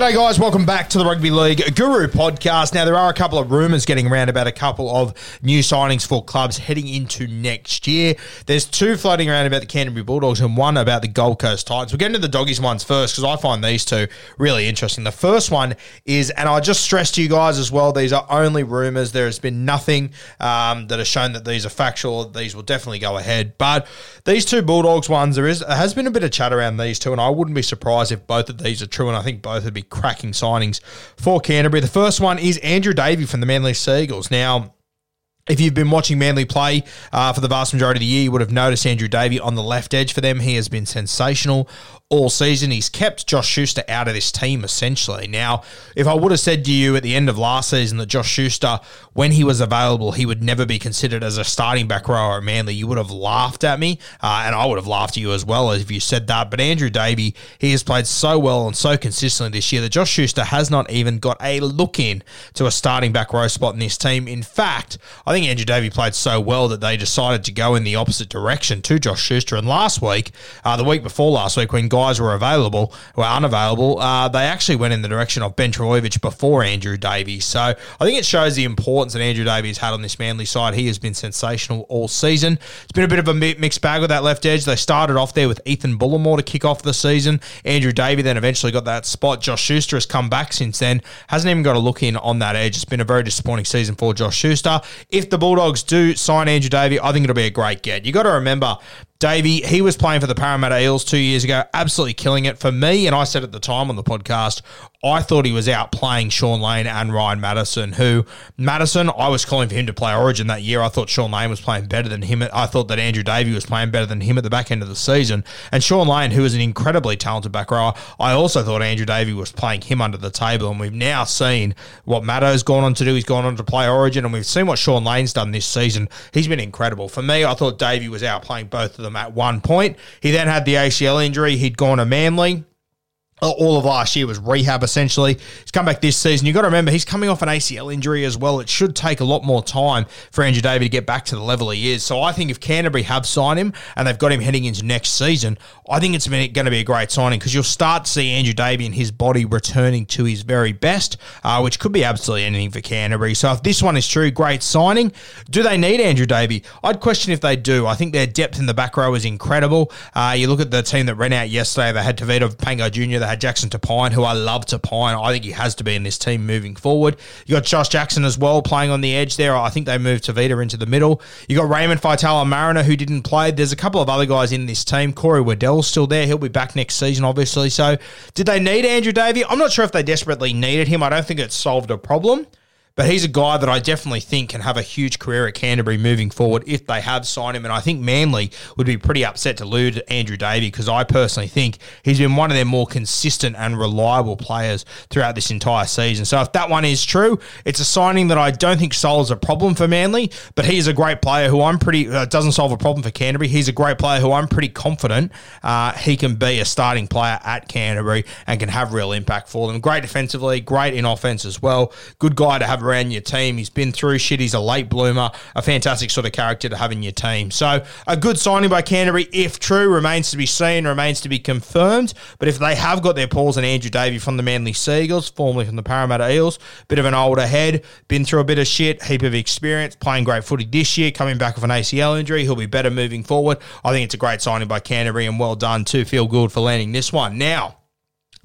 G'day, guys. Welcome back to the Rugby League Guru podcast. Now, there are a couple of rumours getting around about a couple of new signings for clubs heading into next year. There's two floating around about the Canterbury Bulldogs and one about the Gold Coast Titans. We'll get into the Doggies ones first because I find these two really interesting. The first one is, and I just stress to you guys as well, these are only rumours. There has been nothing um, that has shown that these are factual. These will definitely go ahead. But these two Bulldogs ones, there is there has been a bit of chat around these two, and I wouldn't be surprised if both of these are true. And I think both would be cracking signings for Canterbury. The first one is Andrew Davey from the Manly Sea Eagles. Now, if you've been watching Manly play uh, for the vast majority of the year, you would have noticed Andrew Davey on the left edge for them. He has been sensational all season. He's kept Josh Schuster out of this team essentially. Now, if I would have said to you at the end of last season that Josh Schuster, when he was available, he would never be considered as a starting back rower at Manly, you would have laughed at me, uh, and I would have laughed at you as well if you said that. But Andrew Davey, he has played so well and so consistently this year that Josh Schuster has not even got a look in to a starting back row spot in this team. In fact, I think Andrew Davey played so well that they decided to go in the opposite direction to Josh Schuster. And last week, uh, the week before last week, when guys were available, were unavailable, uh, they actually went in the direction of Ben Trbojevic before Andrew Davies. So I think it shows the importance that Andrew Davies had on this Manly side. He has been sensational all season. It's been a bit of a mixed bag with that left edge. They started off there with Ethan Bullemor to kick off the season. Andrew Davey then eventually got that spot. Josh Schuster has come back since then. Hasn't even got a look in on that edge. It's been a very disappointing season for Josh Schuster. If the Bulldogs do sign Andrew Davey, I think it'll be a great get. You got to remember Davey, he was playing for the Parramatta Eels two years ago, absolutely killing it for me. And I said at the time on the podcast, I thought he was out playing Shaun Lane and Ryan Matterson, who Matterson, I was calling for him to play Origin that year. I thought Shaun Lane was playing better than him. I thought that Andrew Davey was playing better than him at the back end of the season. And Shaun Lane, who is an incredibly talented back rower, I also thought Andrew Davey was playing him under the table. And we've now seen what Matto's gone on to do. He's gone on to play Origin, and we've seen what Shaun Lane's done this season. He's been incredible. For me, I thought Davey was out playing both of them at one point. He then had the ACL injury. He'd gone to Manly all of last year was rehab essentially. He's come back this season. You've got to remember he's coming off an ACL injury as well. It should take a lot more time for Andrew Davey to get back to the level he is. So I think if Canterbury have signed him and they've got him heading into next season, I think it's going to be a great signing because you'll start to see Andrew Davey and his body returning to his very best, uh, which could be absolutely anything for Canterbury. So if this one is true, great signing. Do they need Andrew Davey? I'd question if they do. I think their depth in the back row is incredible. Uh, you look at the team that ran out yesterday. They had Tevita Pangai Jr. They had Jackson Topine, who I love Topine. I think he has to be in this team moving forward. You got Josh Jackson as well playing on the edge there. I think they moved Tevita into the middle. You got Raymond Faitala Mariner who didn't play. There's a couple of other guys in this team. Corey Waddell's still there. He'll be back next season, obviously. So did they need Andrew Davey? I'm not sure if they desperately needed him. I don't think it solved a problem. But he's a guy that I definitely think can have a huge career at Canterbury moving forward if they have signed him. And I think Manly would be pretty upset to lose Andrew Davey because I personally think he's been one of their more consistent and reliable players throughout this entire season. So if that one is true, it's a signing that I don't think solves a problem for Manly, but he's a great player who I'm pretty, uh, doesn't solve a problem for Canterbury. He's a great player who I'm pretty confident uh, he can be a starting player at Canterbury and can have real impact for them. Great defensively, great in offense as well. Good guy to have around your team. He's been through shit. He's a late bloomer, a fantastic sort of character to have in your team. So a good signing by Canterbury, if true, remains to be seen, remains to be confirmed. But if they have got their Pauls and Andrew Davey from the Manly Sea Eagles, formerly from the Parramatta Eels, bit of an older head, been through a bit of shit, heap of experience, playing great footy this year, coming back with an ACL injury, he'll be better moving forward. I think it's a great signing by Canterbury and well done to Phil Gould for landing this one. Now,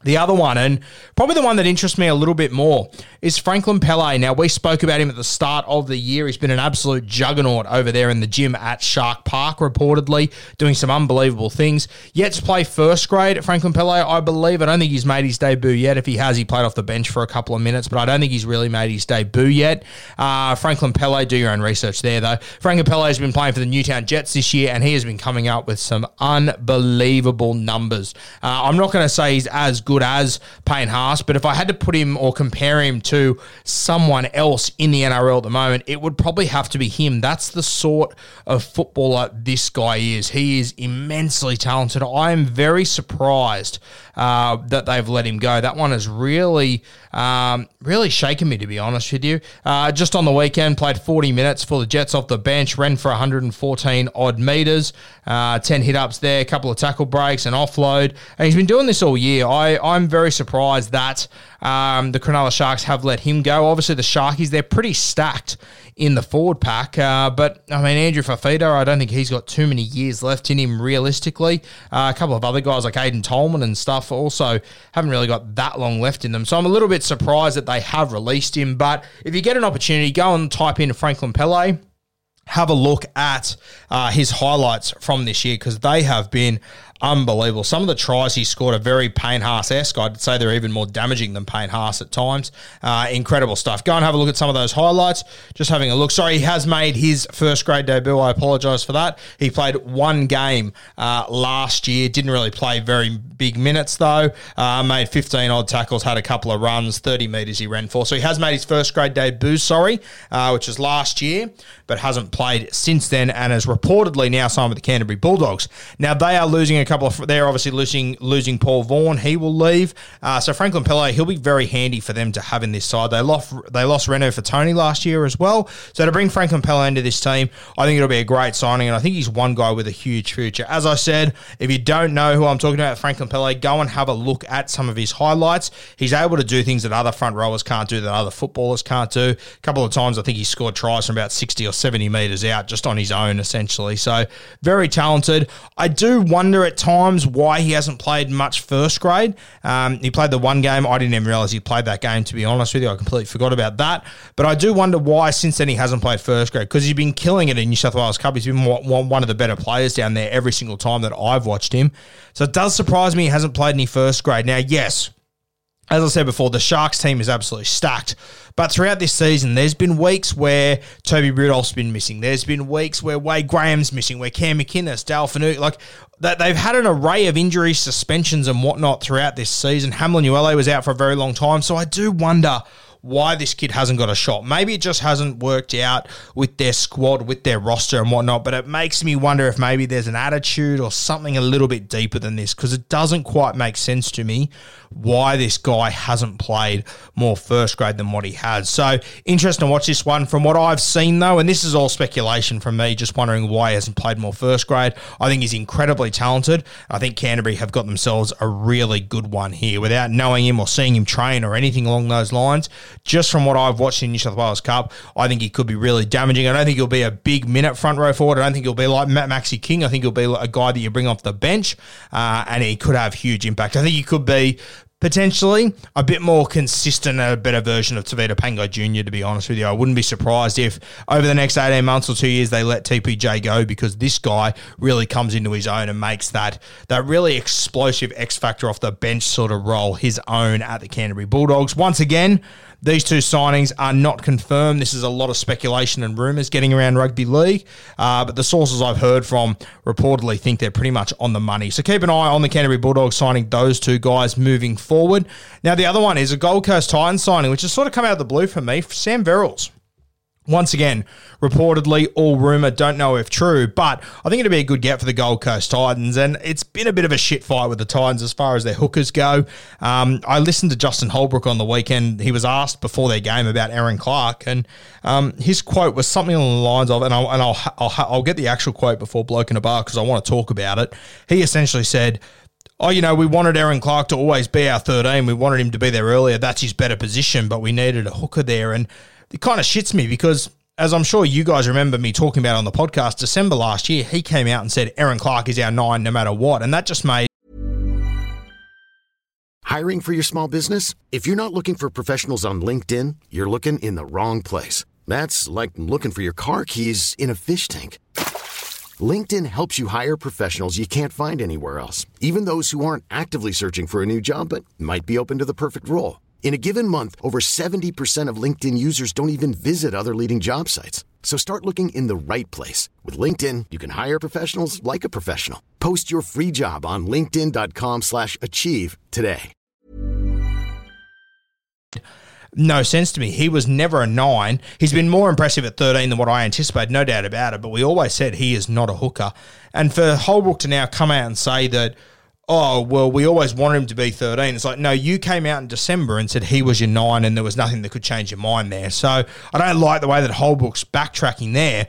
the other one, and probably the one that interests me a little bit more, is Franklin Pele. Now, we spoke about him at the start of the year. He's been an absolute juggernaut over there in the gym at Shark Park, reportedly, doing some unbelievable things. Yet to play first grade Franklin Pele, I believe. I don't think he's made his debut yet. If he has, he played off the bench for a couple of minutes, but I don't think he's really made his debut yet. Uh, Franklin Pele, do your own research there, though. Franklin Pele has been playing for the Newtown Jets this year, and he has been coming out with some unbelievable numbers. Uh, I'm not going to say he's as good good as Payne Haas, but if I had to put him or compare him to someone else in the NRL at the moment, it would probably have to be him. That's the sort of footballer this guy is. He is immensely talented. I am very surprised uh, that they've let him go. That one has really, um, really shaken me, to be honest with you. Uh, just on the weekend, played 40 minutes for the Jets off the bench, ran for 114 odd meters, uh, 10 hit ups there, a couple of tackle breaks, and offload. And he's been doing this all year. I, I'm very surprised that um, the Cronulla Sharks have let him go. Obviously, the Sharkies, they're pretty stacked in the forward pack. Uh, but, I mean, Andrew Fifita, I don't think he's got too many years left in him realistically. Uh, a couple of other guys like Aiden Tolman and stuff also haven't really got that long left in them. So I'm a little bit surprised that they have released him. But if you get an opportunity, go and type in Franklin Pele have a look at uh, his highlights from this year because they have been unbelievable. Some of the tries he scored are very Payne Haas esque. I'd say they're even more damaging than Payne Haas at times. Uh, incredible stuff. Go and have a look at some of those highlights. Just having a look. Sorry, he has made his first grade debut. I apologise for that. He played one game uh, last year. Didn't really play very big minutes though. Uh, made 15 odd tackles, had a couple of runs, 30 metres he ran for. So he has made his first grade debut, sorry, uh, which was last year, but hasn't played since then and has reportedly now signed with the Canterbury Bulldogs. Now they are losing a a couple of they're obviously losing losing Paul Vaughan. He will leave. Uh, so Franklin Pele, he'll be very handy for them to have in this side. They lost they lost Renouf Atoni last year as well. So to bring Franklin Pele into this team, I think it'll be a great signing, and I think he's one guy with a huge future. As I said, if you don't know who I'm talking about, Franklin Pele, go and have a look at some of his highlights. He's able to do things that other front rowers can't do, that other footballers can't do. A couple of times, I think he scored tries from about 60 or 70 metres out just on his own, essentially. So very talented. I do wonder at times why he hasn't played much first grade. Um, he played the one game. I didn't even realize he played that game, to be honest with you. I completely forgot about that. But I do wonder why since then he hasn't played first grade because he's been killing it in New South Wales Cup. He's been one of the better players down there every single time that I've watched him. So it does surprise me he hasn't played any first grade. Now, yes, as I said before, the Sharks team is absolutely stacked. But throughout this season, there's been weeks where Toby Rudolph's been missing. There's been weeks where Wade Graham's missing, where Cam McInnes, Dale Finucane, like that they've had an array of injuries, suspensions, and whatnot throughout this season. Hamlin Uele was out for a very long time. So I do wonder why this kid hasn't got a shot. Maybe it just hasn't worked out with their squad, with their roster and whatnot, but it makes me wonder if maybe there's an attitude or something a little bit deeper than this because it doesn't quite make sense to me why this guy hasn't played more first grade than what he has. So interesting to watch this one. From what I've seen though, and this is all speculation from me, just wondering why he hasn't played more first grade. I think he's incredibly talented. I think Canterbury have got themselves a really good one here without knowing him or seeing him train or anything along those lines just from what I've watched in New South Wales Cup, I think he could be really damaging. I don't think he'll be a big minute front row forward. I don't think he'll be like Matt Maxi King. I think he'll be a guy that you bring off the bench, uh, and he could have huge impact. I think he could be potentially a bit more consistent, and a better version of Tevita Pangai Jr., to be honest with you. I wouldn't be surprised if over the next 18 months or two years they let TPJ go because this guy really comes into his own and makes that, that really explosive X factor off the bench sort of role his own at the Canterbury Bulldogs. Once again, these two signings are not confirmed. This is a lot of speculation and rumours getting around rugby league, uh, but the sources I've heard from reportedly think they're pretty much on the money. So keep an eye on the Canterbury Bulldogs signing those two guys moving forward. Now, the other one is a Gold Coast Titans signing, which has sort of come out of the blue for me, Sam Verrills. Once again, reportedly, all rumour, don't know if true, but I think it'd be a good get for the Gold Coast Titans. And it's been a bit of a shit fight with the Titans as far as their hookers go. Um, I listened to Justin Holbrook on the weekend. He was asked before their game about Erin Clark, and um, his quote was something along the lines of, and I'll, and I'll, I'll, I'll get the actual quote before Bloke in a Bar because I want to talk about it. He essentially said, oh, you know, we wanted Erin Clark to always be our 13. We wanted him to be there earlier. That's his better position, but we needed a hooker there. And it kind of shits me because, as I'm sure you guys remember me talking about on the podcast, December last year, he came out and said Erin Clark is our nine no matter what. And that just made Hiring for your small business? If you're not looking for professionals on LinkedIn, you're looking in the wrong place. That's like looking for your car keys in a fish tank. LinkedIn helps you hire professionals you can't find anywhere else, even those who aren't actively searching for a new job but might be open to the perfect role. In a given month, over 70% of LinkedIn users don't even visit other leading job sites. So start looking in the right place. With LinkedIn, you can hire professionals like a professional. Post your free job on linkedin.com slash achieve today. no sense to me. He was never a nine. He's been more impressive at 13 than what I anticipated, no doubt about it. But we always said he is not a hooker. And for Holbrook to now come out and say that, oh, well, we always wanted him to be 13, it's like, no, you came out in December and said he was your nine and there was nothing that could change your mind there. So I don't like the way that Holbrook's backtracking there.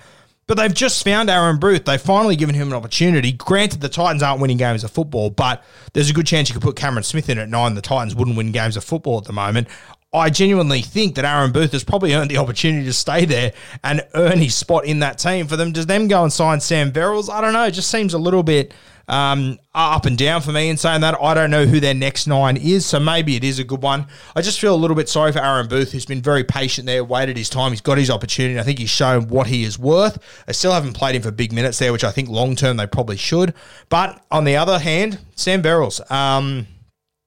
But they've just found Aaron Booth. They've finally given him an opportunity. Granted, the Titans aren't winning games of football, but there's a good chance you could put Cameron Smith in at nine. The Titans wouldn't win games of football at the moment. I genuinely think that Aaron Booth has probably earned the opportunity to stay there and earn his spot in that team. For them, does them go and sign Sam Verrills? I don't know. It just seems a little bit um, up and down for me in saying that. I don't know who their next nine is, so maybe it is a good one. I just feel a little bit sorry for Aaron Booth, who's been very patient there, waited his time. He's got his opportunity. I think he's shown what he is worth. I still haven't played him for big minutes there, which I think long term they probably should. But on the other hand, Sam Verrills. Um,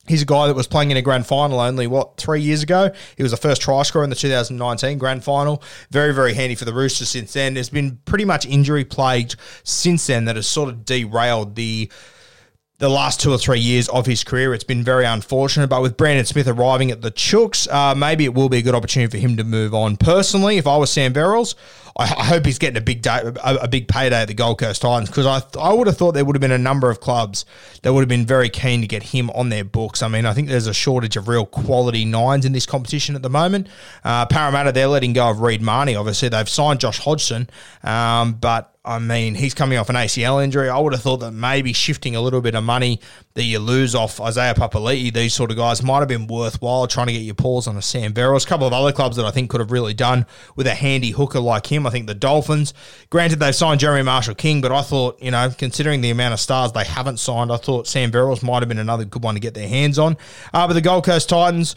He's a guy that was playing in a grand final only, what, three years ago? He was the first try scorer in the 2019 grand final. Very, very handy for the Roosters since then. There's been pretty much injury plagued since then that has sort of derailed the the last two or three years of his career. It's been very unfortunate, but with Brandon Smith arriving at the Chooks, uh, maybe it will be a good opportunity for him to move on. Personally, if I was Sam Verrills, I, I hope he's getting a big day, a, a big payday at the Gold Coast Titans because I I would have thought there would have been a number of clubs that would have been very keen to get him on their books. I mean, I think there's a shortage of real quality nines in this competition at the moment. Uh, Parramatta, they're letting go of Reed Mahoney. Obviously, they've signed Josh Hodgson, um, but I mean, he's coming off an ACL injury. I would have thought that maybe shifting a little bit of money that you lose off Isaiah Papali'i, these sort of guys, might have been worthwhile trying to get your paws on a Sam Verrills. A couple of other clubs that I think could have really done with a handy hooker like him. I think the Dolphins, granted they've signed Jeremy Marshall King, but I thought, you know, considering the amount of stars they haven't signed, I thought Sam Verrills might have been another good one to get their hands on. Uh, but the Gold Coast Titans,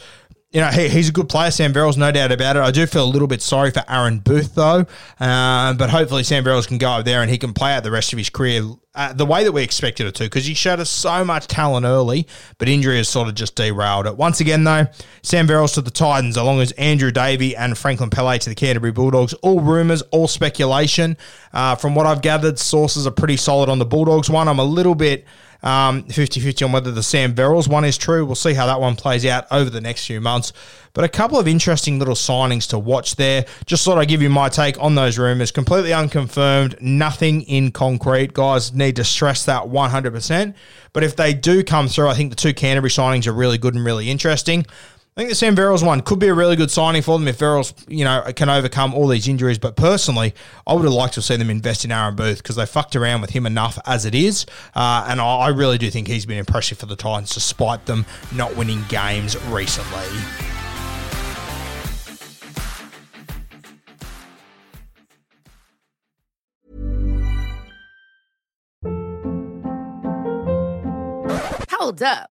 you know, he, he's a good player, Sam Verrills, no doubt about it. I do feel a little bit sorry for Aaron Booth, though. Uh, but hopefully, Sam Verrills can go up there and he can play out the rest of his career uh, the way that we expected it to, because he showed us so much talent early, but injury has sort of just derailed it. Once again, though, Sam Verrills to the Titans, along as Andrew Davey and Franklin Pele to the Canterbury Bulldogs. All rumours, all speculation. Uh, from what I've gathered, sources are pretty solid on the Bulldogs one. I'm a little bit um, 50-50 on whether the Sam Verrills one is true. We'll see how that one plays out over the next few months. But a couple of interesting little signings to watch there. Just thought I'd give you my take on those rumours. Completely unconfirmed, nothing in concrete. Guys need to stress that 100%. But if they do come through, I think the two Canterbury signings are really good and really interesting. I think the Sam Verrills one could be a really good signing for them if Verrills, you know, can overcome all these injuries. But personally, I would have liked to see them invest in Aaron Booth because they fucked around with him enough as it is. Uh, and I, I really do think he's been impressive for the Titans despite them not winning games recently. Hold up.